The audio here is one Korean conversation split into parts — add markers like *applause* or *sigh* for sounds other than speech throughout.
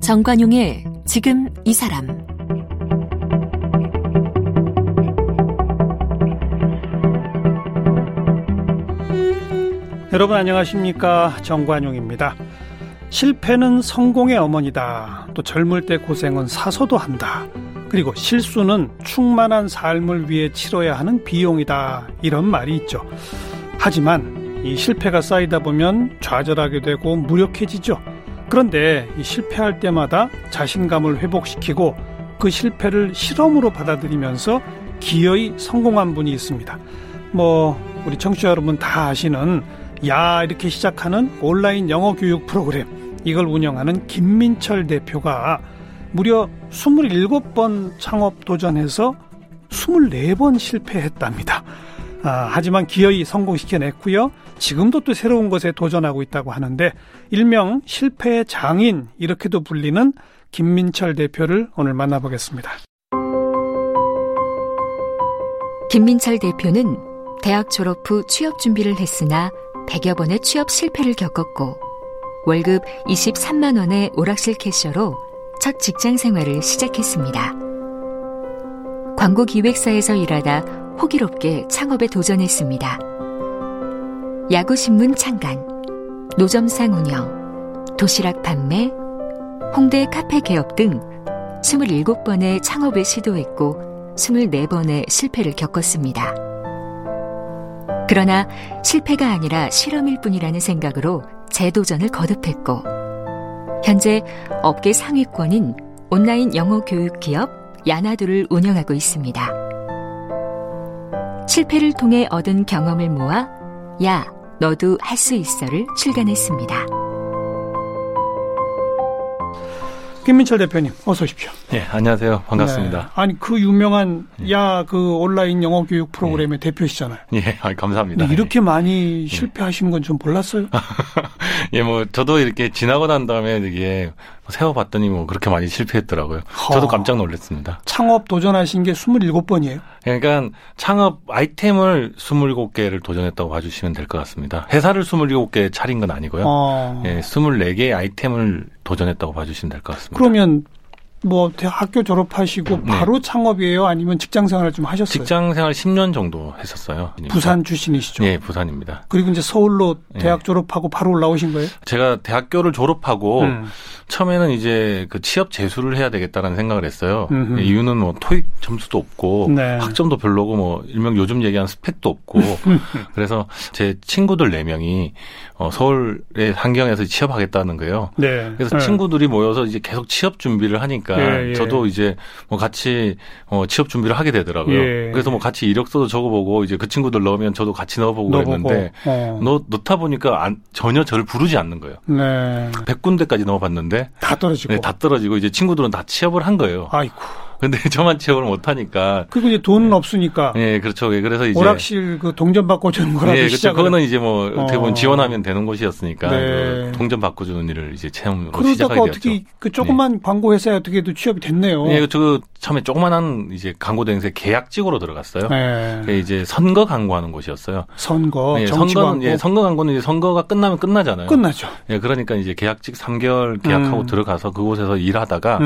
정관용의 지금 이 사람 여러분 안녕하십니까 정관용입니다. 실패는 성공의 어머니다. 또 젊을 때 고생은 사서도 한다. 그리고 실수는 충만한 삶을 위해 치러야 하는 비용이다. 이런 말이 있죠. 하지만 이 실패가 쌓이다 보면 좌절하게 되고 무력해지죠. 그런데 이 실패할 때마다 자신감을 회복시키고 그 실패를 실험으로 받아들이면서 기어이 성공한 분이 있습니다. 뭐 우리 청취자 여러분 다 아시는 야 이렇게 시작하는 온라인 영어 교육 프로그램 이걸 운영하는 김민철 대표가 무려 27번 창업 도전해서 24번 실패했답니다. 아, 하지만 기어이 성공시켜냈고요. 지금도 또 새로운 것에 도전하고 있다고 하는데 일명 실패의 장인 이렇게도 불리는 김민철 대표를 오늘 만나보겠습니다. 김민철 대표는 대학 졸업 후 취업 준비를 했으나 100여 번의 취업 실패를 겪었고 월급 23만 원의 오락실 캐셔로 첫 직장 생활을 시작했습니다. 광고 기획사에서 일하다 호기롭게 창업에 도전했습니다. 야구신문 창간, 노점상 운영, 도시락 판매, 홍대 카페 개업 등 27번의 창업을 시도했고 24번의 실패를 겪었습니다. 그러나 실패가 아니라 실험일 뿐이라는 생각으로 재도전을 거듭했고 현재 업계 상위권인 온라인 영어 교육 기업 야나두를 운영하고 있습니다. 실패를 통해 얻은 경험을 모아 야, 너도 할 수 있어를 출간했습니다. 김민철 대표님, 어서 오십시오. 예, 안녕하세요. 반갑습니다. 네. 아니, 그 유명한 야, 그 온라인 영어 교육 프로그램의 예. 대표시잖아요. 예, 아, 감사합니다. 이렇게 많이 예. 실패하신 건좀 몰랐어요? *laughs* 예, 뭐, 저도 이렇게 지나고 난 다음에 이게 세워봤더니 뭐 그렇게 많이 실패했더라고요. 저도 깜짝 놀랐습니다. 창업 도전하신 게 27번이에요? 그러니까 창업 아이템을 27개를 도전했다고 봐주시면 될 것 같습니다. 회사를 27개 차린 건 아니고요. 어. 예, 24개의 아이템을 도전했다고 봐주시면 될 것 같습니다. 그러면 뭐 대학교 졸업하시고 네. 바로 창업이에요? 아니면 직장 생활을 좀 하셨어요? 직장 생활 10년 정도 했었어요. 부산 출신이시죠? 네, 부산입니다. 그리고 이제 서울로 대학 네. 졸업하고 바로 올라오신 거예요? 제가 대학교를 졸업하고 음. 처음에는 이제 그 취업 재수를 해야 되겠다라는 생각을 했어요. 음흠. 이유는 뭐 토익 점수도 없고 네. 학점도 별로고 뭐 일명 요즘 얘기하는 스펙도 없고 *laughs* 그래서 제 친구들 4명이 어 서울의 환경에서 취업하겠다는 거예요. 네. 그래서 네. 친구들이 모여서 이제 계속 취업 준비를 하니까 예, 예. 저도 이제 뭐 같이 어 취업 준비를 하게 되더라고요. 예. 그래서 뭐 같이 이력서도 적어보고 이제 그 친구들 넣으면 저도 같이 넣어보고. 그랬는데 어. 넣, 넣다 보니까 안, 전혀 저를 부르지 않는 거예요. 네. 100군데까지 넣어봤는데 다 떨어지고 네, 다 떨어지고 이제 친구들은 다 취업을 한 거예요. 아이고. 근데 *laughs* 저만 취업을 못 하니까. 그리고 이제 돈은 네. 없으니까. 네, 그렇죠. 그래서 이제 오락실 그 동전 바꿔주는 거라도 네, 그렇죠. 그거는 이제 뭐 어떻게 보면 어. 지원하면 되는 곳이었으니까 네. 그 동전 바꿔주는 일을 이제 체험으로 시작하게 되었죠. 어떻게 그 조그만 네. 광고 회사에 어떻게도 취업이 됐네요. 네, 그 처음에 조그만한 이제 광고 대행사 계약직으로 들어갔어요. 네. 이제 선거 광고하는 곳이었어요. 선거. 네, 선거는 예, 선거 광고는 이제 선거가 끝나면 끝나잖아요. 끝나죠. 예, 그러니까 이제 계약직 3개월 계약하고 음. 들어가서 그곳에서 일하다가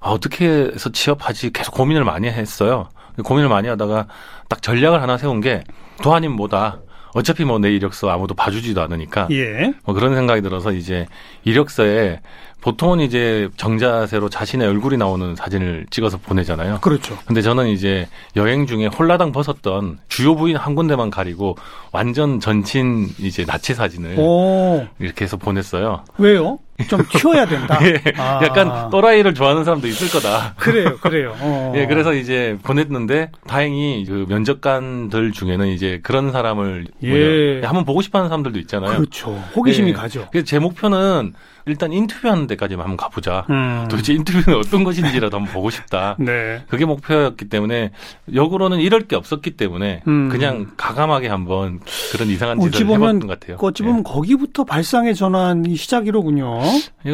아, 어떻게 해서 취업하지 계속 고민을 많이 했어요. 고민을 많이 하다가 딱 전략을 하나 세운 게 도하님 뭐다. 어차피 뭐 내 이력서 아무도 봐주지도 않으니까 예. 뭐 그런 생각이 들어서 이제 이력서에 보통은 이제 정자세로 자신의 얼굴이 나오는 사진을 찍어서 보내잖아요. 그렇죠. 근데 저는 이제 여행 중에 홀라당 벗었던 주요 부인 한 군데만 가리고 완전 전친 이제 나치 사진을 오. 이렇게 해서 보냈어요. 왜요? 좀 튀어야 된다. *laughs* 예, 아. 약간 또라이를 좋아하는 사람도 있을 거다. 그래요, 그래요. 어. *laughs* 예, 그래서 이제 보냈는데 다행히 그 면접관들 중에는 이제 그런 사람을 예. 한번 보고 싶어하는 사람들도 있잖아요. 그렇죠. 호기심이 예. 가죠. 그래서 제 목표는 일단 인터뷰하는 데까지만 한번 가보자. 음. 도대체 인터뷰는 어떤 것인지라도 한번 보고 싶다. *laughs* 네. 그게 목표였기 때문에 역으로는 이럴 게 없었기 때문에 음. 그냥 가감하게 한번 그런 이상한 짓을 해봤던 것 같아요. 어찌 보면 예. 거기부터 발상의 전환이 시작이로군요.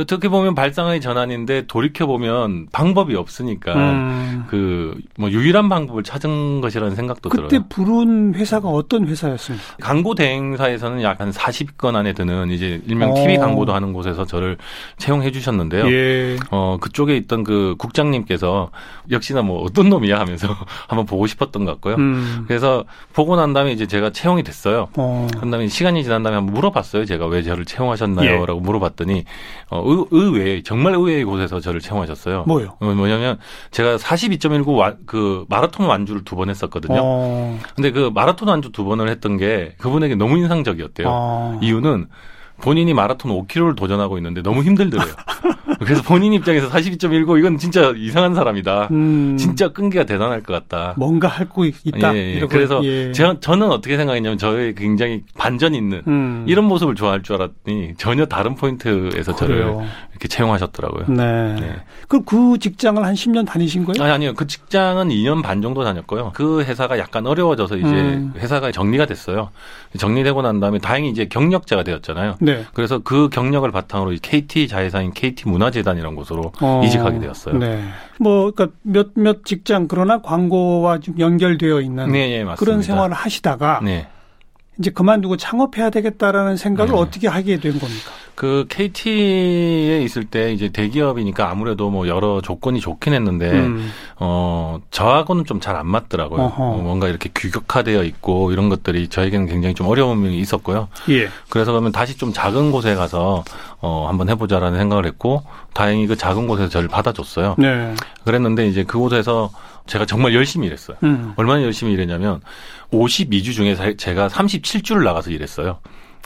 어떻게 보면 발상의 전환인데 돌이켜 보면 방법이 없으니까 음. 그뭐 유일한 방법을 찾은 것이라는 생각도 그때 들어요. 그때 부른 회사가 어떤 회사였습니까? 광고 대행사에서는 약 한 40건 안에 드는 이제 일명 어. TV 광고도 하는 곳에서 저를 채용해 주셨는데요. 예. 어 그쪽에 있던 그 국장님께서 역시나 뭐 어떤 놈이야 하면서 *laughs* 한번 보고 싶었던 것 같고요. 음. 그래서 보고 난 다음에 이제 제가 채용이 됐어요. 어. 그 다음에 시간이 지난 다음에 한번 물어봤어요. 제가 왜 저를 채용하셨나요?라고 예. 물어봤더니 어, 의, 의외 정말 의외의 곳에서 저를 채용하셨어요. 뭐요? 어, 뭐냐면 제가 42.19그 마라톤 완주를 두 번 했었거든요. 어. 근데 그 마라톤 완주 두 번을 했던 게 그분에게 너무 인상적이었대요. 어. 이유는 본인이 마라톤 5km를 도전하고 있는데 너무 힘들더래요. *laughs* 그래서 본인 입장에서 42.19 이건 진짜 이상한 사람이다. 음. 진짜 끈기가 대단할 것 같다. 뭔가 할거 있다. 예, 예. 그래서 예. 저, 저는 어떻게 생각했냐면 저의 굉장히 반전 있는 음. 이런 모습을 좋아할 줄 알았더니 전혀 다른 포인트에서 그래요. 저를 이렇게 채용하셨더라고요. 네. 네. 그럼 그 직장을 한 10년 다니신 거예요? 아니, 아니요. 그 직장은 2년 반 정도 다녔고요. 그 회사가 약간 어려워져서 이제 음. 회사가 정리가 됐어요. 정리되고 난 다음에 다행히 이제 경력자가 되었잖아요. 네. 그래서 그 경력을 바탕으로 KT 자회사인 KT 문화재단이라는 곳으로 어. 이직하게 되었어요. 네. 뭐 그러니까 몇몇 직장 그러나 광고와 좀 연결되어 있는 네, 네, 그런 생활을 하시다가 네. 이제 그만두고 창업해야 되겠다라는 생각을 네. 어떻게 하게 된 겁니까? 그 KT에 있을 때 이제 대기업이니까 아무래도 뭐 여러 조건이 좋긴 했는데 음. 어 저하고는 좀 잘 안 맞더라고요. 어, 뭔가 이렇게 규격화되어 있고 이런 것들이 저에게는 굉장히 좀 어려움이 있었고요. 예. 그래서 그러면 다시 좀 작은 곳에 가서 어 한번 해보자라는 생각을 했고 다행히 그 작은 곳에서 저를 받아줬어요. 네. 그랬는데 이제 그곳에서 제가 정말 열심히 일했어요. 음. 얼마나 열심히 일했냐면 52주 중에 제가 37주를 나가서 일했어요.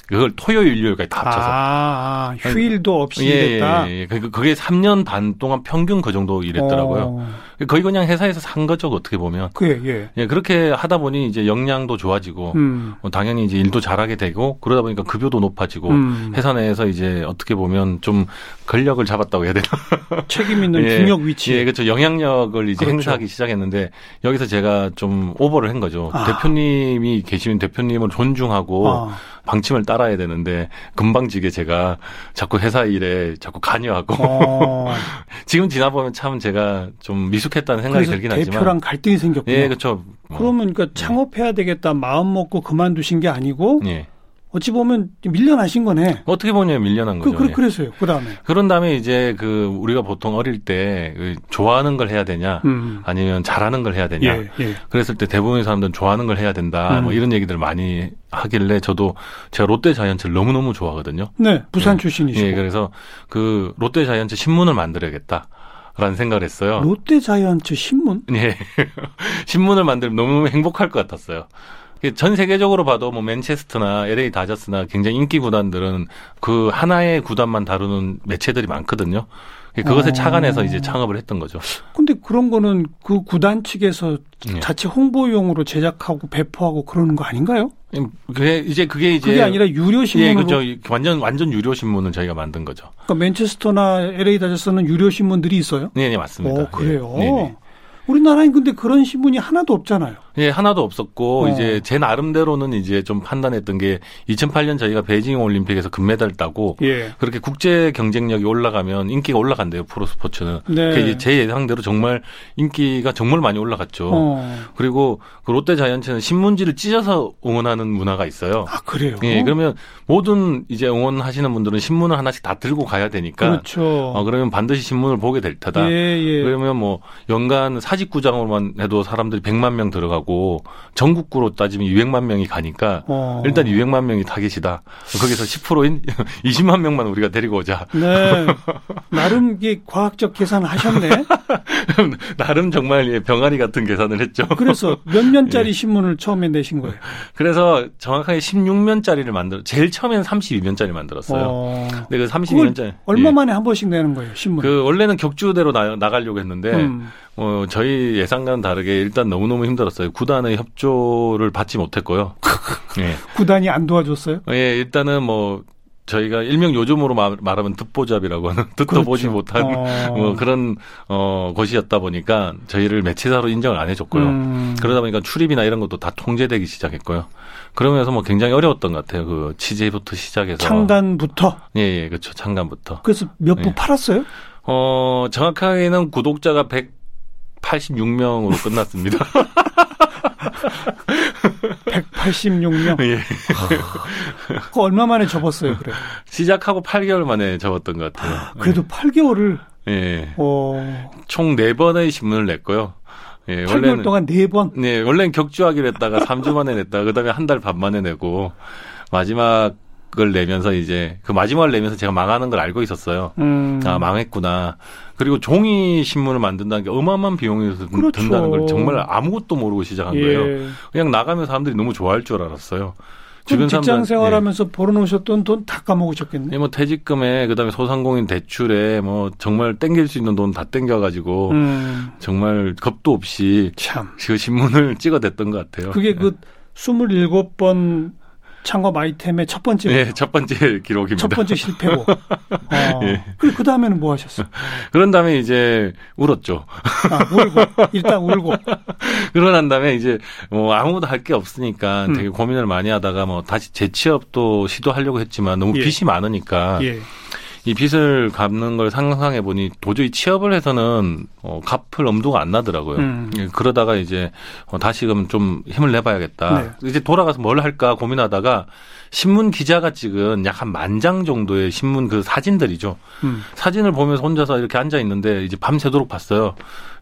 그걸 토요일, 일요일까지 다 합쳐서. 아, 아 휴일도 없이 예, 일했다? 예, 예. 그, 그게 3년 반 동안 평균 그 정도 일했더라고요. 어. 거의 그냥 회사에서 산 거죠, 어떻게 보면. 그래, 예. 예, 그렇게 하다 보니 이제 역량도 좋아지고, 음. 뭐 당연히 이제 일도 잘하게 되고, 그러다 보니까 급여도 높아지고, 음. 회사 내에서 이제 어떻게 보면 좀 권력을 잡았다고 해야 되나. *laughs* 책임 있는 *laughs* 예, 중력 위치. 예, 그렇죠. 영향력을 이제 그렇죠. 행사하기 시작했는데, 여기서 제가 좀 오버를 한 거죠. 아. 대표님이 계시는 대표님을 존중하고, 아. 방침을 따라야 되는데 금방지게 제가 자꾸 회사 일에 자꾸 관여하고 어. *laughs* 지금 지나보면 참 제가 좀 미숙 했다는 생각이 들긴 하지만 대표랑 갈등이 생겼군요. 예, 그렇죠. 그러면 그러니까 네. 창업해야 되겠다 마음 먹고 그만두신 게 아니고 예. 어찌 보면 밀려나신 거네. 어떻게 보면 밀려난 그, 거죠. 그, 그, 래서요 그 다음에. 그런 다음에 이제 그 우리가 보통 어릴 때그 좋아하는 걸 해야 되냐, 음. 아니면 잘하는 걸 해야 되냐. 예, 예. 그랬을 때 대부분의 사람들은 좋아하는 걸 해야 된다. 음. 뭐 이런 얘기들 많이 하길래 저도 제가 롯데 자이언츠를 너무 너무 좋아하거든요. 네, 부산 예. 출신이시고. 예, 그래서 그 롯데 자이언츠 신문을 만들어야겠다. 라는 생각을 했어요. 롯데 자이언츠 신문? 예. *laughs* 신문을 만들면 너무너무 행복할 것 같았어요. 전 세계적으로 봐도 뭐 맨체스터나 LA 다저스나 굉장히 인기 구단들은 그 하나의 구단만 다루는 매체들이 많거든요. 그것에 어. 착안해서 이제 창업을 했던 거죠. 근데 그런 거는 그 구단 측에서 네. 자체 홍보용으로 제작하고 배포하고 그러는 거 아닌가요? 음, 그게 이제 그게 이제 그게 아니라 유료 신문 예, 그죠. 완전 완전 유료 신문을 저희가 만든 거죠. 그러니까 맨체스터나 LA 다저스는 유료 신문들이 있어요? 네, 네 맞습니다. 어, 그래요. 예. 우리나라엔 근데 그런 신문이 하나도 없잖아요. 예, 하나도 없었고 어. 이제 제 나름대로는 이제 좀 판단했던 게 2008년 저희가 베이징 올림픽에서 금메달 따고 예. 그렇게 국제 경쟁력이 올라가면 인기가 올라간대요 프로 스포츠는. 네. 제 예상대로 정말 인기가 정말 많이 올라갔죠. 어. 그리고 그 롯데 자이언츠는 신문지를 찢어서 응원하는 문화가 있어요. 아 그래요? 예, 그러면 모든 이제 응원하시는 분들은 신문을 하나씩 다 들고 가야 되니까. 그렇죠. 어, 그러면 반드시 신문을 보게 될 테다. 예, 예. 그러면 뭐 연간 사직구장으로만 해도 사람들이 100만 명 들어가고. 가고 전국구로 따지면 200만 명이 가니까 어. 일단 200만 명이 타겟이다. 거기서 10%인 20만 *laughs* 명만 우리가 데리고 오자. 네. 나름 이게 과학적 계산을 하셨네. *laughs* 나름 정말 예, 병아리 같은 계산을 했죠. 그래서 몇 면짜리 *laughs* 예. 신문을 처음에 내신 거예요? 그래서 정확하게 16면짜리를 만들어 제일 처음에는 32면짜리 만들었어요. 어. 근데 그 32면짜리 얼마 만에 예. 한 번씩 내는 거예요, 신문? 그 원래는 격주대로 나, 나가려고 했는데 음. 어, 저희 예상과는 다르게 일단 너무너무 힘들었어요. 구단의 협조를 받지 못했고요. *laughs* 예. 구단이 안 도와줬어요? 예, 일단은 뭐 저희가 일명 요즘으로 말하면 듣보잡이라고 하는 *laughs* 듣도 그렇죠. 보지 못한 어. 뭐 그런 어 곳이었다 보니까 저희를 매체사로 인정을 안 해줬고요. 음. 그러다 보니까 출입이나 이런 것도 다 통제되기 시작했고요. 그러면서 뭐 굉장히 어려웠던 것 같아요. 그 취재부터 시작해서 창간부터 예, 예 그렇죠. 창간부터. 그래서 몇부 예. 팔았어요? 어 정확하게는 구독자가 186명으로 끝났습니다. *laughs* 186명. 예. 그 얼마 만에 접었어요, 그래? 시작하고 8개월 만에 접었던 것 같아요. 아, 그래도 예. 8개월을. 예. 어... 총 4번의 신문을 냈고요. 예, 8개월 원래는, 동안 4번? 네, 원래는 격주하기로 했다가 3주 만에 냈다가 그다음에 한 달 반 만에 내고 마지막 걸 내면서 이제 그 마지막을 내면서 제가 망하는 걸 알고 있었어요. 음. 아 망했구나. 그리고 종이 신문을 만든다는 게 어마어마한 비용이 그렇죠. 든다는 걸 정말 아무것도 모르고 시작한 예. 거예요. 그냥 나가면 사람들이 너무 좋아할 줄 알았어요. 주변 직장 생활하면서 예. 벌어놓으셨던 돈 다 까먹으셨겠네. 예, 뭐 퇴직금에 그다음에 소상공인 대출에 뭐 정말 땡길 수 있는 돈 다 땡겨가지고 음. 정말 겁도 없이 참그 신문을 *laughs* 찍어댔던 것 같아요. 그게 그 27번 창업 아이템의 첫 번째. 네, 첫 번째 기록입니다. 첫 번째 실패고. *laughs* 어. 네. 그 다음에는 뭐 하셨어요? 그런 다음에 이제 울었죠. 아, 울고. 일단 울고. *laughs* 그러고 난 다음에 이제 뭐 아무것도 할 게 없으니까 음. 되게 고민을 많이 하다가 뭐 다시 재취업도 시도하려고 했지만 너무 예. 빚이 많으니까. 예. 이 빚을 갚는 걸 상상해 보니 도저히 취업을 해서는 어, 갚을 엄두가 안 나더라고요. 음. 예, 그러다가 이제 어, 다시금 좀 힘을 내봐야겠다. 네. 이제 돌아가서 뭘 할까 고민하다가 신문 기자가 찍은 약 한 만 장 정도의 신문 그 사진들이죠. 음. 사진을 보면서 혼자서 이렇게 앉아 있는데 이제 밤새도록 봤어요.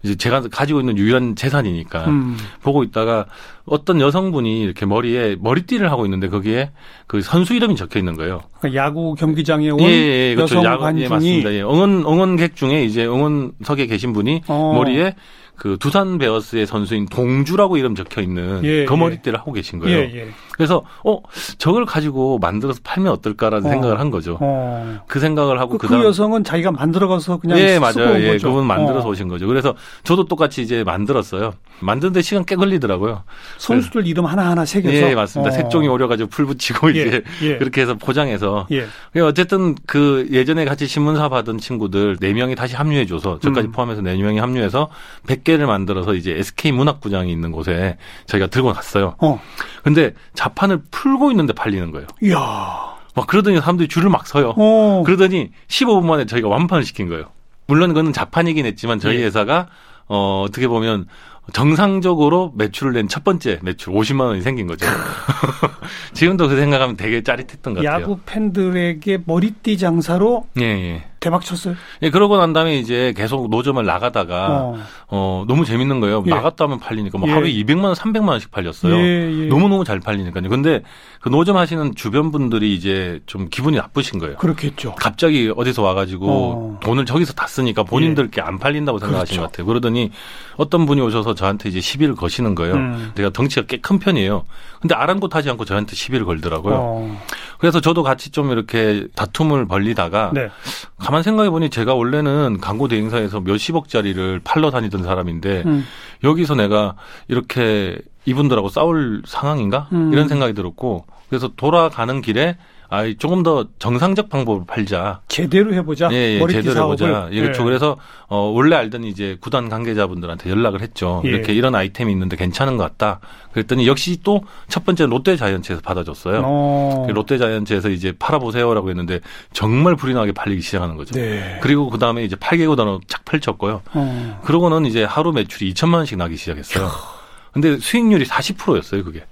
이제 제가 가지고 있는 유일한 재산이니까 음. 보고 있다가 어떤 여성분이 이렇게 머리에 머리띠를 하고 있는데 거기에 그 선수 이름이 적혀 있는 거예요. 그러니까 야구 경기장에 온 예, 예, 그렇죠. 여성 야구, 관중이 예, 맞습니다. 예. 응원 응원객 중에 이제 응원석에 계신 분이 어. 머리에 그 두산 베어스의 선수인 동주라고 이름 적혀 있는 예, 그 머리띠를 예. 하고 계신 거예요. 예, 예. 그래서 어 저걸 가지고 만들어서 팔면 어떨까라는 어. 생각을 한 거죠. 어. 그 생각을 하고 그, 그 여성은 자기가 만들어가서 그냥 예 맞아요. 예, 거죠. 그분 만들어서 어. 오신 거죠. 그래서 저도 똑같이 이제 만들었어요. 만드는데 시간 꽤 걸리더라고요. 선수들 그래서. 이름 하나 하나 새겨서 예 맞습니다. 어. 색종이 오려가지고 풀 붙이고 예, 이제 예. 그렇게 해서 포장해서 예. 어쨌든 그 예전에 같이 신문사 받은 친구들 4 명이 다시 합류해줘서 저까지 음. 포함해서 4 명이 합류해서 100개를 만들어서 이제 SK 문학구장이 있는 곳에 저희가 들고 갔어요. 어. 근데 자 판을 풀고 있는데 팔리는 거예요. 이야. 막 그러더니 사람들이 줄을 막 서요. 어. 그러더니 15분 만에 저희가 완판을 시킨 거예요. 물론 그거는 자판이긴 했지만 저희 예. 회사가 어, 어떻게 보면 정상적으로 매출을 낸 첫 번째 매출 50만 원이 생긴 거죠. *laughs* 지금도 그 생각하면 되게 짜릿했던 것 같아요. 야구 팬들에게 머리띠 장사로 예, 예. 대박 쳤어요. 예, 그러고 난 다음에 이제 계속 노점을 나가다가 어, 어 너무 재밌는 거예요. 예. 나갔다 하면 팔리니까 뭐 예. 하루에 200만 원, 300만 원씩 팔렸어요. 예, 예. 너무 너무 잘 팔리니까요. 근데 그 노점 하시는 주변 분들이 이제 좀 기분이 나쁘신 거예요. 그렇겠죠. 갑자기 어디서 와가지고 어. 돈을 저기서 다 쓰니까 본인들께 안 팔린다고 생각하신 그렇죠. 것 같아요. 그러더니 어떤 분이 오셔서 저한테 이제 시비를 거시는 거예요. 음. 내가 덩치가 꽤 큰 편이에요. 근데 아랑곳하지 않고 저한테 시비를 걸더라고요. 어. 그래서 저도 같이 좀 이렇게 다툼을 벌리다가 네. 가만 생각해 보니 제가 원래는 광고 대행사에서 몇십억짜리를 팔러 다니던 사람인데 음. 여기서 내가 이렇게 이분들하고 싸울 상황인가 음. 이런 생각이 들었고 그래서 돌아가는 길에 아, 조금 더 정상적 방법을 팔자. 제대로 해보자. 예, 예 제대로 해보자. 예, 그렇죠. 예. 그래서 어, 원래 알던 이제 구단 관계자분들한테 연락을 했죠. 예. 이렇게 이런 아이템이 있는데 괜찮은 것 같다. 그랬더니 역시 또 첫 번째 롯데 자이언츠에서 받아줬어요. 어. 그 롯데 자이언츠에서 이제 팔아보세요라고 했는데 정말 불이 나게 팔리기 시작하는 거죠. 네. 그리고 그 다음에 이제 8개월 단어 착 펼쳤고요. 어. 그러고는 이제 하루 매출이 2천만 원씩 나기 시작했어요. 근데 수익률이 40%였어요, 그게.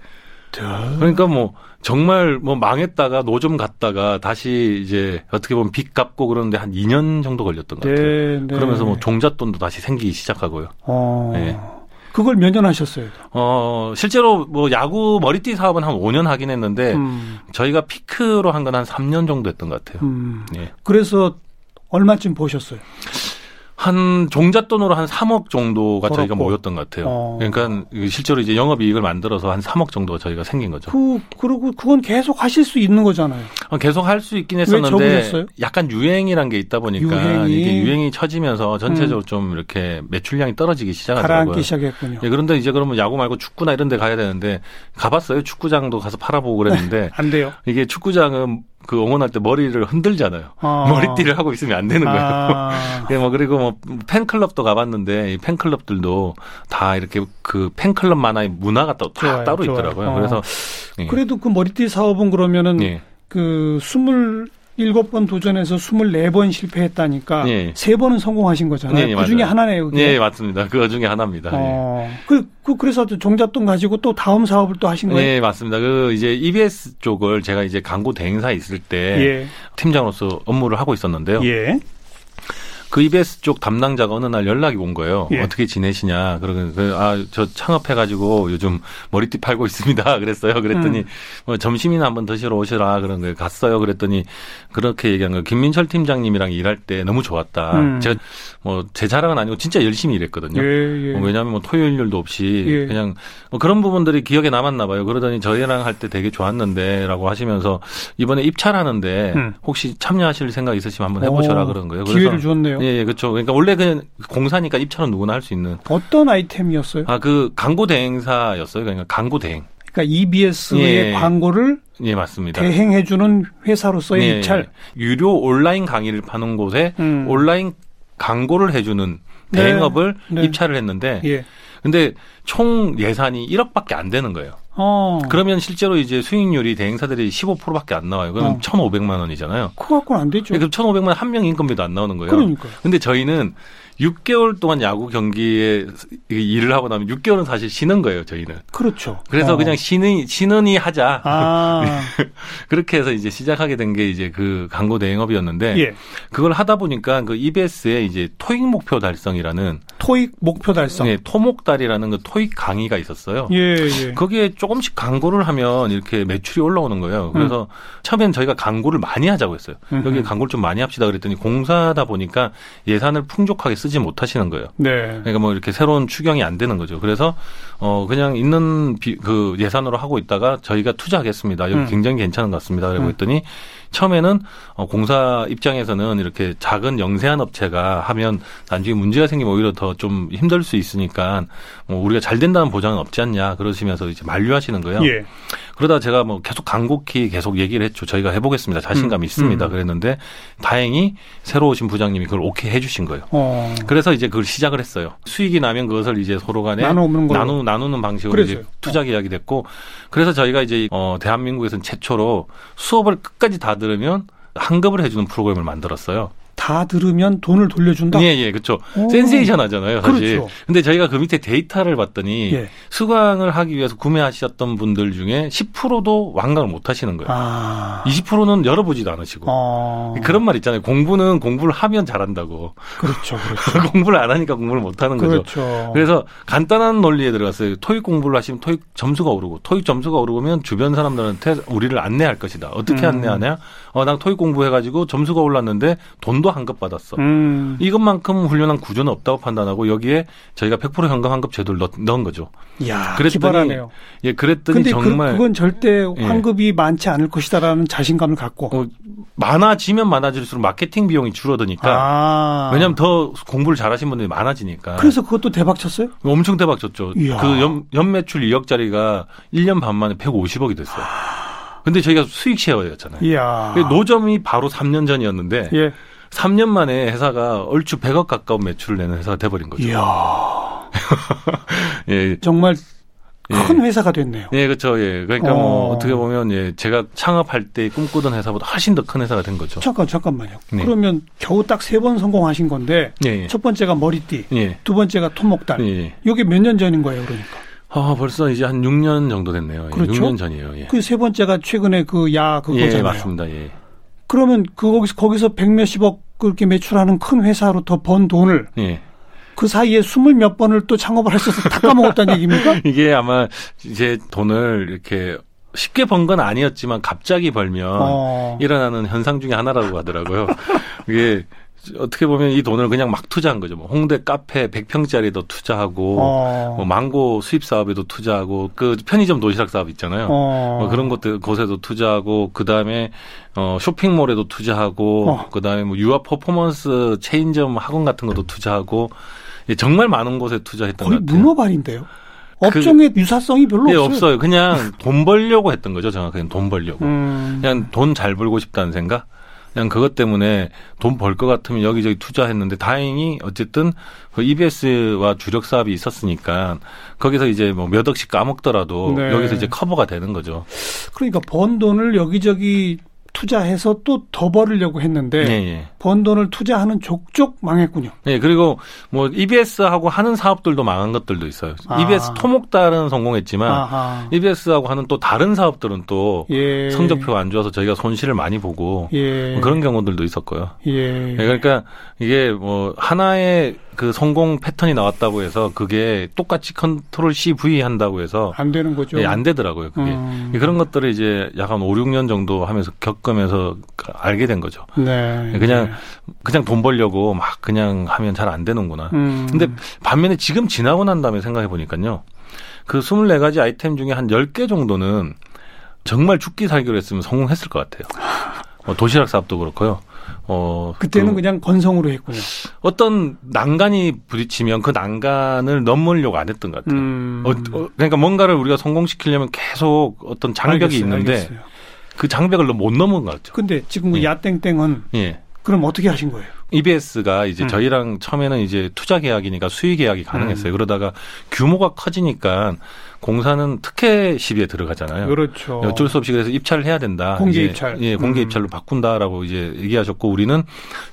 그러니까 뭐 정말 뭐 망했다가 노점 갔다가 다시 이제 어떻게 보면 빚 갚고 그러는데 한 2년 정도 걸렸던 것 같아요. 네, 네. 그러면서 뭐 종잣돈도 다시 생기기 시작하고요. 어. 네. 그걸 몇 년 하셨어요? 어, 실제로 뭐 야구 머리띠 사업은 한 5년 하긴 했는데 음. 저희가 피크로 한 건한 3년 정도 했던 것 같아요. 음. 네. 그래서 얼마쯤 보셨어요? 한 종잣돈으로 한 3억 정도가 벌었고. 저희가 모였던 것 같아요. 어. 그러니까 실제로 이제 영업 이익을 만들어서 한 3억 정도가 저희가 생긴 거죠. 그 그리고 그건 계속 하실 수 있는 거잖아요. 계속 할 수 있긴 했었는데 약간 유행이란 게 있다 보니까 유행이. 이게 유행이 처지면서 전체적으로 음. 좀 이렇게 매출량이 떨어지기 시작하더라고요. 가라앉기 시작했군요. 예, 그런데 이제 그러면 야구 말고 축구나 이런 데 가야 되는데 가봤어요. 축구장도 가서 팔아보고 그랬는데 안 돼요. 이게 축구장은 그 응원할 때 머리를 흔들잖아요. 아. *laughs* 머리띠를 하고 있으면 안 되는 거예요. 아. *laughs* 예, 뭐 그리고 뭐 팬클럽도 가봤는데 이 팬클럽들도 다 이렇게 그 팬클럽 만화의 문화가 또 다 따로 좋아요. 있더라고요. 어. 그래서 예. 그래도 그 머리띠 사업은 그러면은 예. 그 스물 일곱 번 도전해서 스물네 번 실패했다니까 예. 세 번은 성공하신 거잖아요. 예, 그 중에 하나네요. 그게. 네, 맞습니다. 그 중에 하나입니다. 어. 예. 그, 그 그래서 종잣돈 가지고 또 다음 사업을 또 하신 거예요? 네, 맞습니다. 그 이제 EBS 쪽을 제가 이제 광고 대행사에 있을 때 예. 팀장으로서 업무를 하고 있었는데요. 예. 그 EBS 쪽 담당자가 어느 날 연락이 온 거예요. 예. 어떻게 지내시냐. 그러고 아, 저 창업해 가지고 요즘 머리띠 팔고 있습니다. *laughs* 그랬어요. 그랬더니 음. 뭐 점심이나 한번 드시러 오시라 그런 거예요. 갔어요. 그랬더니 그렇게 얘기한 거예요. 김민철 팀장님이랑 일할 때 너무 좋았다. 음. 제가 뭐 제 자랑은 아니고 진짜 열심히 일했거든요. 예, 예. 뭐 왜냐하면 뭐 토요일도 없이 예. 그냥 뭐 그런 부분들이 기억에 남았나 봐요. 그러더니 저희랑 할 때 되게 좋았는데라고 하시면서 이번에 입찰하는데 음. 혹시 참여하실 생각 있으시면 한번 해보셔라 그런 거예요. 기회를 줬네요. 예, 예, 그렇죠. 그러니까 원래 그 공사니까 입찰은 누구나 할 수 있는 어떤 아이템이었어요? 아, 그 광고 대행사였어요. 그러니까 광고 대행. 그러니까 EBS의 예, 광고를 예, 맞습니다. 대행해주는 회사로서의 예, 입찰. 유료 온라인 강의를 파는 곳에 음. 온라인 광고를 해주는 네. 대행업을 네. 네. 입찰을 했는데, 예. 근데 총 예산이 1억밖에 안 되는 거예요. 어. 그러면 실제로 이제 수익률이 대행사들이 15%밖에 안 나와요. 그럼 어. 1,500만 원이잖아요. 그거 갖고는 안 되죠. 그럼 1,500만 원 한 명 인건비도 안 나오는 거예요. 그러니까. 근데 저희는 6개월 동안 야구 경기에 일을 하고 나면 6개월은 사실 쉬는 거예요, 저희는. 그렇죠. 그래서 어. 그냥 쉬는, 쉬느니 하자. 아. *laughs* 그렇게 해서 이제 시작하게 된 게 이제 그 광고 대행업이었는데 예. 그걸 하다 보니까 그 EBS에 이제 토익 목표 달성이라는 토익 목표 달성. 네, 토목달이라는 그 토익 강의가 있었어요. 예, 예. 거기에 조금씩 광고를 하면 이렇게 매출이 올라오는 거예요. 그래서 음. 처음엔 저희가 광고를 많이 하자고 했어요. 여기 광고를 좀 많이 합시다 그랬더니 공사하다 보니까 예산을 풍족하게 쓰지 못하시는 거예요. 네. 그러니까 뭐 이렇게 새로운 추경이 안 되는 거죠. 그래서 어 그냥 있는 비, 그 예산으로 하고 있다가 저희가 투자하겠습니다. 여기 음. 굉장히 괜찮은 것 같습니다. 그러고 음. 했더니 처음에는 어, 공사 입장에서는 이렇게 작은 영세한 업체가 하면 나중에 문제가 생기면 오히려 더 좀 힘들 수 있으니까 뭐 우리가 잘 된다는 보장은 없지 않냐 그러시면서 이제 만류 하시는 거예요. 예. 그러다 제가 뭐 계속 간곡히 계속 얘기를 했죠. 저희가 해보겠습니다. 자신감이 음. 있습니다. 음. 그랬는데 다행히 새로 오신 부장님이 그걸 오케이 해주신 거예요. 어. 그래서 이제 그걸 시작을 했어요. 수익이 나면 그것을 이제 서로 간에 나누는, 나누, 나누는 방식으로 이제 투자 계약이 됐고 그래서 저희가 이제 어, 대한민국에서는 최초로 수업을 끝까지 다 들으면 환급을 해주는 프로그램을 만들었어요. 다 들으면 돈을 돌려준다? 예, 예, 그렇죠. 센세이션 하잖아요, 사실. 그렇죠. 근데 저희가 그 밑에 데이터를 봤더니 예. 수강을 하기 위해서 구매하셨던 분들 중에 10%도 완강을 못 하시는 거예요. 아. 20%는 열어보지도 않으시고. 아. 그런 말 있잖아요. 공부는 공부를 하면 잘한다고. 그렇죠, 그렇죠. *laughs* 공부를 안 하니까 공부를 못 하는 거죠. 그렇죠. 그래서 간단한 논리에 들어갔어요. 토익 공부를 하시면 토익 점수가 오르고, 토익 점수가 오르면 주변 사람들한테 우리를 안내할 것이다. 어떻게 음. 안내하냐? 어, 난 토익 공부해가지고 점수가 올랐는데 돈도 환급 받았어. 음. 이것만큼 훌륭한 구조는 없다고 판단하고 여기에 저희가 100% 현금 환급 제도를 넣, 넣은 거죠. 야, 기발하네요. 예, 그랬더니 근데 그, 정말 그, 건 절대 예. 환급이 예. 많지 않을 것이다라는 자신감을 갖고 어, 많아지면 많아질수록 마케팅 비용이 줄어드니까 아. 왜냐하면 더 공부를 잘하신 분들이 많아지니까. 그래서 그것도 대박 쳤어요? 엄청 대박 쳤죠. 이야. 그 연, 연 매출 2억짜리가 1년 반 만에 150억이 됐어요. 근데 저희가 수익 쉐어였잖아요. 이야. 노점이 바로 3년 전이었는데 예. 3년 만에 회사가 얼추 100억 가까운 매출을 내는 회사가 돼버린 거죠. 이야. *laughs* 예. 정말 큰 예. 회사가 됐네요. 예, 그렇죠. 예. 그러니까 뭐 어. 뭐 어떻게 보면 예, 제가 창업할 때 꿈꾸던 회사보다 훨씬 더 큰 회사가 된 거죠. 잠깐 잠깐만요. 네. 그러면 겨우 딱 세 번 성공하신 건데 예, 예. 첫 번째가 머리띠, 예. 두 번째가 토목달. 예. 이게 몇 년 전인 거예요, 그러니까? 아, 벌써 이제 한 6년 정도 됐네요. 예, 그렇죠? 6년 전이에요. 예. 그세 번째가 최근에 그 야 그거잖아요. 예, 맞습니다. 예. 그러면 그 거기서 거기서 백 몇십억 그렇게 매출하는 큰 회사로부터 번 돈을 예. 그 사이에 스물 몇 번을 또 창업을 하셔서 *laughs* 다 까먹었다는 얘기입니까? *laughs* 이게 아마 이제 돈을 이렇게 쉽게 번 건 아니었지만 갑자기 벌면 어. 일어나는 현상 중에 하나라고 하더라고요. 이게 어떻게 보면 이 돈을 그냥 막 투자한 거죠. 뭐 홍대 카페 100평짜리도 투자하고 어. 뭐 망고 수입 사업에도 투자하고 그 편의점 도시락 사업 있잖아요. 어. 뭐 그런 것들 곳에도 투자하고 그다음에 어 쇼핑몰에도 투자하고 어. 그다음에 뭐 유아 퍼포먼스 체인점 학원 같은 것도 투자하고 정말 많은 곳에 투자했던 거의 문어발인데요. 업종의 그, 유사성이 별로 네, 없어요. 없어요. 그냥 돈 벌려고 했던 거죠. 정확하게 돈 벌려고. 음. 그냥 돈 잘 벌고 싶다는 생각. 그냥 그것 때문에 돈 벌 것 같으면 여기저기 투자했는데 다행히 어쨌든 그 EBS와 주력 사업이 있었으니까 거기서 이제 뭐 몇 억씩 까먹더라도 네. 여기서 이제 커버가 되는 거죠. 그러니까 번 돈을 여기저기 투자해서 또 더 벌으려고 했는데 네, 네. 번 돈을 투자하는 족족 망했군요. 네, 그리고 뭐 EBS하고 하는 사업들도 망한 것들도 있어요. 아. EBS 토목달은 성공했지만 아하. EBS하고 하는 또 다른 사업들은 또 예. 성적표가 안 좋아서 저희가 손실을 많이 보고 예. 뭐 그런 경우들도 있었고요. 예. 네, 그러니까 이게 뭐 하나의 그 성공 패턴이 나왔다고 해서 그게 똑같이 컨트롤 C V 한다고 해서 안 되는 거죠. 네, 안 되더라고요. 그게 음. 그런 것들을 이제 약 한 5, 6년 정도 하면서 겪 으면서 알게 된 거죠. 네. 그냥 그냥 돈 벌려고 막 그냥 하면 잘 안 되는구나. 음. 근데 반면에 지금 지나고 난 다음에 생각해 보니까요. 그 24가지 아이템 중에 한 10개 정도는 정말 죽기 살기로 했으면 성공했을 것 같아요. 뭐 도시락 사업도 그렇고요. 어 그때는 그, 냥 건성으로 했군요. 어떤 난간이 부딪히면 그 난간을 넘으려고 안 했던 것 같아요. 음. 어, 어, 그러니까 뭔가를 우리가 성공시키려면 계속 어떤 장벽이 알겠어요, 있는데 알겠어요. 그 장벽을 못 넘은 것 같죠. 근데 지금 그 예. 야땡땡은 예. 그럼 어떻게 하신 거예요? EBS가 이제 음. 저희랑 처음에는 이제 투자 계약이니까 수의 계약이 가능했어요. 음. 그러다가 규모가 커지니까 공사는 특혜 시비에 들어가잖아요. 그렇죠. 어쩔 수 없이 그래서 입찰을 해야 된다. 공개 입찰. 예, 공개 음. 입찰로 바꾼다라고 이제 얘기하셨고 우리는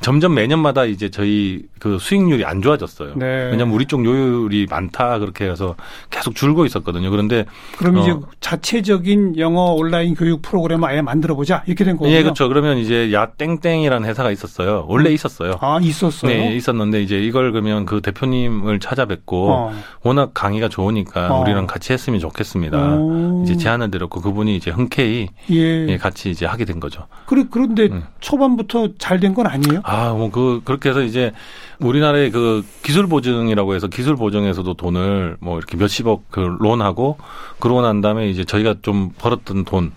점점 매년마다 이제 저희 그 수익률이 안 좋아졌어요. 네. 왜냐하면 우리 쪽 요율이 많다 그렇게 해서 계속 줄고 있었거든요. 그런데 그럼 어, 이제 자체적인 영어 온라인 교육 프로그램을 아예 만들어 보자 이렇게 된 거군요. 예, 그렇죠. 그러면 이제 야 땡땡이라는 회사가 있었어요. 원래 음. 있었어요. 아, 있었어요. 네, 있었는데 이제 이걸 그러면 그 대표님을 찾아뵙고 어. 워낙 강의가 좋으니까 어. 우리랑 같이 했 으면 좋겠습니다. 오. 이제 제안을 드렸고 그분이 이제 흔쾌히 예. 예 같이 이제 하게 된 거죠. 그래 그런데 음. 초반부터 잘 된 건 아니에요? 아, 뭐 그 그렇게 해서 이제 우리나라의 그 기술 보증이라고 해서 기술 보증에서도 돈을 뭐 이렇게 몇십억 그 론하고 그러고 난 다음에 이제 저희가 좀 벌었던 돈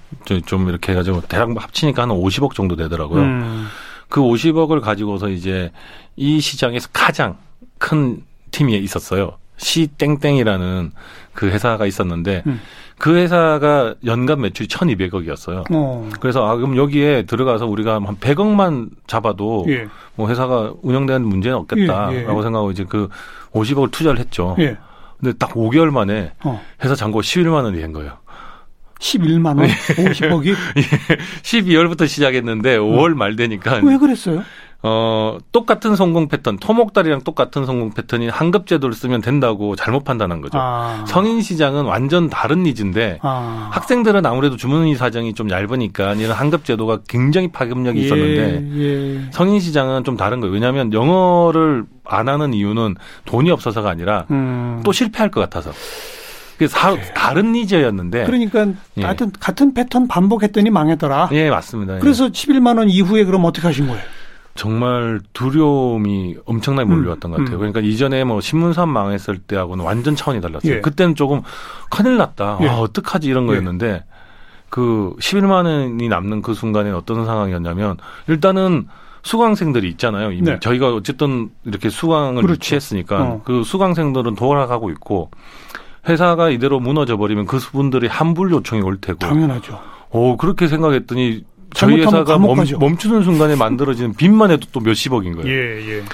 좀 이렇게 해 가지고 대략 합치니까 한 50억 정도 되더라고요. 음. 그 50억을 가지고서 이제 이 시장에서 가장 큰 팀이 있었어요. 시 땡땡이라는 그 회사가 있었는데 음. 그 회사가 연간 매출이 1,200억이었어요. 어. 그래서 아 그럼 여기에 들어가서 우리가 한 100억만 잡아도 예. 뭐 회사가 운영되는 문제는 없겠다라고 예, 예. 생각하고 이제 그 50억을 투자를 했죠. 예. 근데 딱 5개월 만에 어. 회사 잔고 11만 원이 된 거예요. 11만 원? 50억이? 예. 12월부터 *laughs* 시작했는데 5월 어. 말 되니까. 왜 그랬어요? 어, 똑같은 성공 패턴, 토목다리랑 똑같은 성공 패턴이 한급 제도를 쓰면 된다고 잘못 판단한 거죠. 아. 성인 시장은 완전 다른 니즈인데 아. 학생들은 아무래도 주문의 사정이 좀 얇으니까 이런 한급 제도가 굉장히 파급력이 예, 있었는데 예. 성인 시장은 좀 다른 거예요. 왜냐하면 영어를 안 하는 이유는 돈이 없어서가 아니라 음. 또 실패할 것 같아서. 그래서 다른 니즈였는데. 그러니까 예. 같은 같은 패턴 반복했더니 망했더라. 예, 맞습니다. 그래서 예. 11만 원 이후에 그럼 어떻게 하신 거예요? 정말 두려움이 엄청나게 몰려왔던 음, 것 같아요. 음. 그러니까 이전에 뭐 신문사 망했을 때하고는 완전 차원이 달랐어요. 예. 그때는 조금 큰일 났다. 예. 아, 어떡하지 이런 예. 거였는데 예. 그 11만 원이 남는 그 순간에 어떤 상황이었냐면 일단은 수강생들이 있잖아요. 이미 네. 저희가 어쨌든 이렇게 수강을 그렇죠. 취했으니까 어. 그 수강생들은 돌아가고 있고 회사가 이대로 무너져 버리면 그 수분들이 환불 요청이 올 테고 당연하죠. 오 그렇게 생각했더니 저희 회사가 멈, 멈추는 순간에 만들어지는 빚만 해도 또 몇십억인 거예요. 예, 예.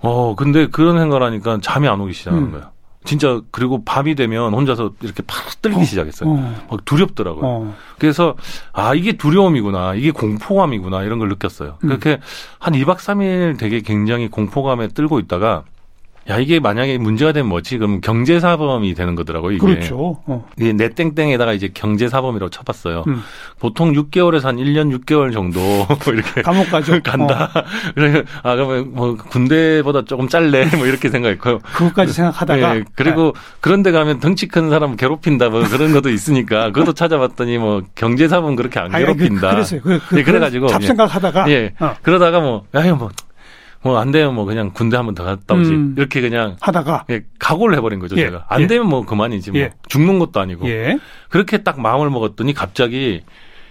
어, 근데 그런 생각을 하니까 잠이 안 오기 시작하는 음. 거예요. 진짜 그리고 밤이 되면 혼자서 이렇게 팍 떨기 어, 시작했어요. 어. 막 두렵더라고요. 어. 그래서 아 이게 두려움이구나, 이게 공포감이구나 이런 걸 느꼈어요. 음. 그렇게 한 2박 3일 되게 굉장히 공포감에 떨고 있다가 야 이게 만약에 문제가 되면 뭐지? 그럼 경제 사범이 되는 거더라고요. 이게. 그렇죠. 어. 이게 내 땡땡에다가 이제 경제 사범이라고 쳐봤어요. 음. 보통 6개월에서 한 1년 6개월 정도 *laughs* 이렇게 감옥 가죠. *laughs* 간다. 어. *laughs* 그래 아 그러면 뭐 군대보다 조금 짧네 뭐 이렇게 생각했고요. 그것까지 생각하다가. 네. 그리고 네. 그런데 가면 덩치 큰 사람 괴롭힌다 뭐 그런 것도 있으니까 그것도 찾아봤더니 뭐 경제 사범 그렇게 안 괴롭힌다. 아니, 그, 그랬어요. 그, 그, 네, 그래가지고 잡생각하다가. 예. 어. 그러다가 뭐 야뭐 뭐 안 되면 뭐 그냥 군대 한 번 더 갔다 오지 음. 이렇게 그냥 하다가 예, 각오를 해버린 거죠 예. 제가 안 예. 되면 뭐 그만이지 뭐 예. 죽는 것도 아니고 예. 그렇게 딱 마음을 먹었더니 갑자기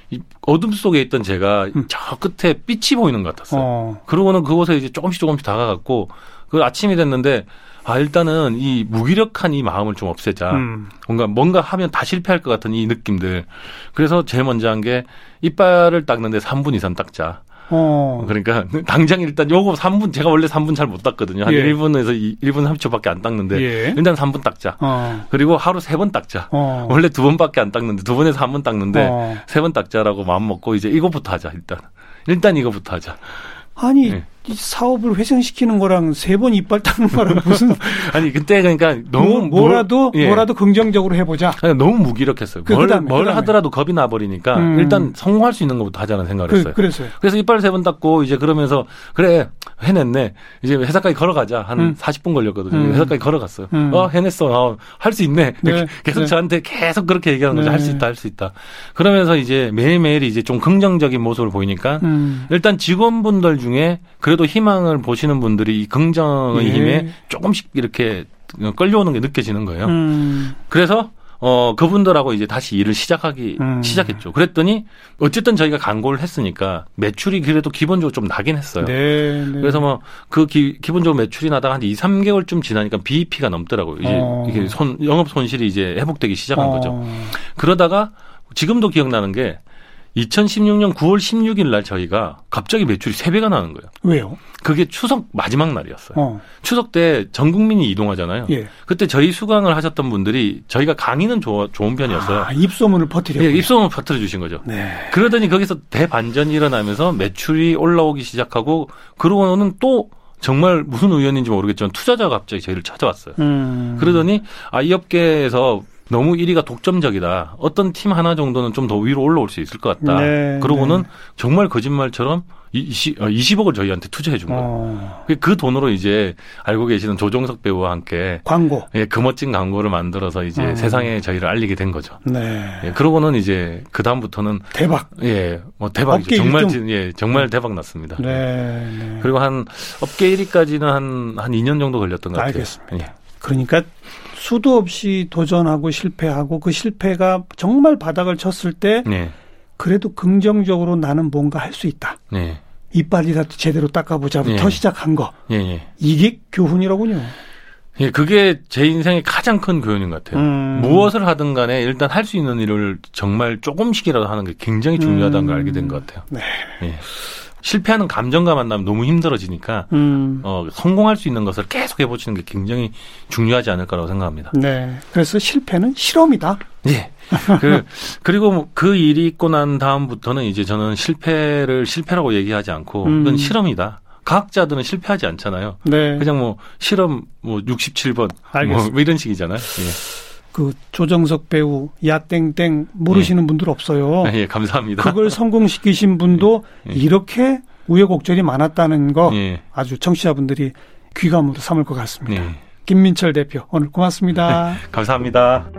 이 어둠 속에 있던 제가 음. 저 끝에 빛이 보이는 것 같았어요. 어. 그러고는 그곳에 이제 조금씩 조금씩 다가갔고 그 아침이 됐는데 아 일단은 이 무기력한 이 마음을 좀 없애자. 음. 뭔가 뭔가 하면 다 실패할 것 같은 이 느낌들. 그래서 제일 먼저 한 게 이빨을 닦는데 3분 이상 닦자. 어. 그러니까 *laughs* 당장 일단 요거 3분 제가 원래 3분 잘 못 닦거든요. 한 예. 1분에서 1분 30초밖에 안 닦는데 예. 일단 3분 닦자. 어. 그리고 하루 3번 닦자. 어. 원래 2번밖에 안 닦는데 2번에서 1번 닦는데 어. 3번 닦자라고 마음 먹고 이제 이거부터 하자 일단. 일단 이거부터 하자. 아니 네. 사업을 회생시키는 거랑 세 번 이빨 닦는 거랑 무슨 *laughs* 아니 그때 그러니까 너무 뭐, 라도 예. 뭐라도 긍정적으로 해보자. 아니, 너무 무기력했어요. 그, 뭘, 그다음에, 뭘 그다음에. 하더라도 겁이 나버리니까 음. 일단 성공할 수 있는 것부터 하자는 생각을 그, 했어요. 그랬어요. 그래서 이빨 세 번 닦고 이제 그러면서 그래 해냈네. 이제 회사까지 걸어가자 한 음. 40분 걸렸거든요. 음. 회사까지 걸어갔어요. 음. 어 해냈어. 어, 할 수 있네. 네. 계속 네. 저한테 계속 그렇게 얘기하는 거죠. 네. 할수 있다, 할 수 있다. 그러면서 이제 매일매일 이제 좀 긍정적인 모습을 보이니까 음. 일단 직원분들 중에 그래도 희망을 보시는 분 분들이 이 긍정의 예. 힘에 조금씩 이렇게 끌려오는 게 느껴지는 거예요. 음. 그래서 어, 그분들하고 이제 다시 일을 시작하기, 음. 시작했죠. 그랬더니, 어쨌든 저희가 광고를 했으니까, 매출이 그래도 기본적으로 좀 나긴 했어요. 네, 네. 그래서 뭐, 그 기, 본적으로 매출이 나다가 한 2, 3개월쯤 지나니까 BEP가 넘더라고요. 이제, 어. 이게 손, 영업 손실이 이제 회복되기 시작한 어. 거죠. 그러다가, 지금도 기억나는 게, 2016년 9월 16일 날 저희가 갑자기 매출이 3배가 나는 거예요. 왜요? 그게 추석 마지막 날이었어요. 어. 추석 때 전 국민이 이동하잖아요. 예. 그때 저희 수강을 하셨던 분들이 저희가 강의는 좋아, 좋은 편이었어요. 아, 입소문을 퍼뜨려. 예, 입소문을 퍼뜨려 주신 거죠. 네. 그러더니 거기서 대반전이 일어나면서 매출이 올라오기 시작하고 그러고는 또 정말 무슨 우연인지 모르겠지만 투자자가 갑자기 저희를 찾아왔어요. 음. 그러더니 아, 이 업계에서 너무 1위가 독점적이다. 어떤 팀 하나 정도는 좀 더 위로 올라올 수 있을 것 같다. 네, 그러고는 네. 정말 거짓말처럼 20, 20억을 어, 저희한테 투자해 준 거예요. 어. 그 돈으로 이제 알고 계시는 조종석 배우와 함께 광고. 예, 그 멋진 광고를 만들어서 이제 어. 세상에 저희를 알리게 된 거죠. 네. 예, 그러고는 이제 그 다음부터는 대박. 예, 뭐 대박이죠. 정말 일종. 예, 정말 대박 났습니다. 네, 네. 그리고 한 업계 1위까지는 한한 2년 정도 걸렸던 것 같아요. 알겠습니다. 예. 그러니까 수도 없이 도전하고 실패하고 그 실패가 정말 바닥을 쳤을 때 네. 그래도 긍정적으로 나는 뭔가 할 수 있다. 네. 이빨이라도 제대로 닦아보자부터 네. 시작한 거. 예, 예. 이게 교훈이로군요. 예, 그게 제 인생의 가장 큰 교훈인 것 같아요. 음. 무엇을 하든 간에 일단 할 수 있는 일을 정말 조금씩이라도 하는 게 굉장히 중요하다는 음. 걸 알게 된 것 같아요. 네. 예. 실패하는 감정과 만나면 너무 힘들어지니까 음. 어, 성공할 수 있는 것을 계속 해보시는 게 굉장히 중요하지 않을까라고 생각합니다. 네. 그래서 실패는 실험이다. 예. 그, 그리고 뭐그 일이 있고 난 다음부터는 이제 저는 실패를 실패라고 얘기하지 않고 음. 그건 실험이다. 과학자들은 실패하지 않잖아요. 네. 그냥 뭐 실험 뭐 67번 뭐, 뭐 이런 식이잖아요. 예. 그 조정석 배우 야땡땡 모르시는 예. 분들 없어요. 예, 감사합니다. 그걸 성공시키신 분도 예. 이렇게 우여곡절이 많았다는 거 예. 아주 청취자분들이 귀감으로 삼을 것 같습니다. 예. 김민철 대표 오늘 고맙습니다. *laughs* 감사합니다.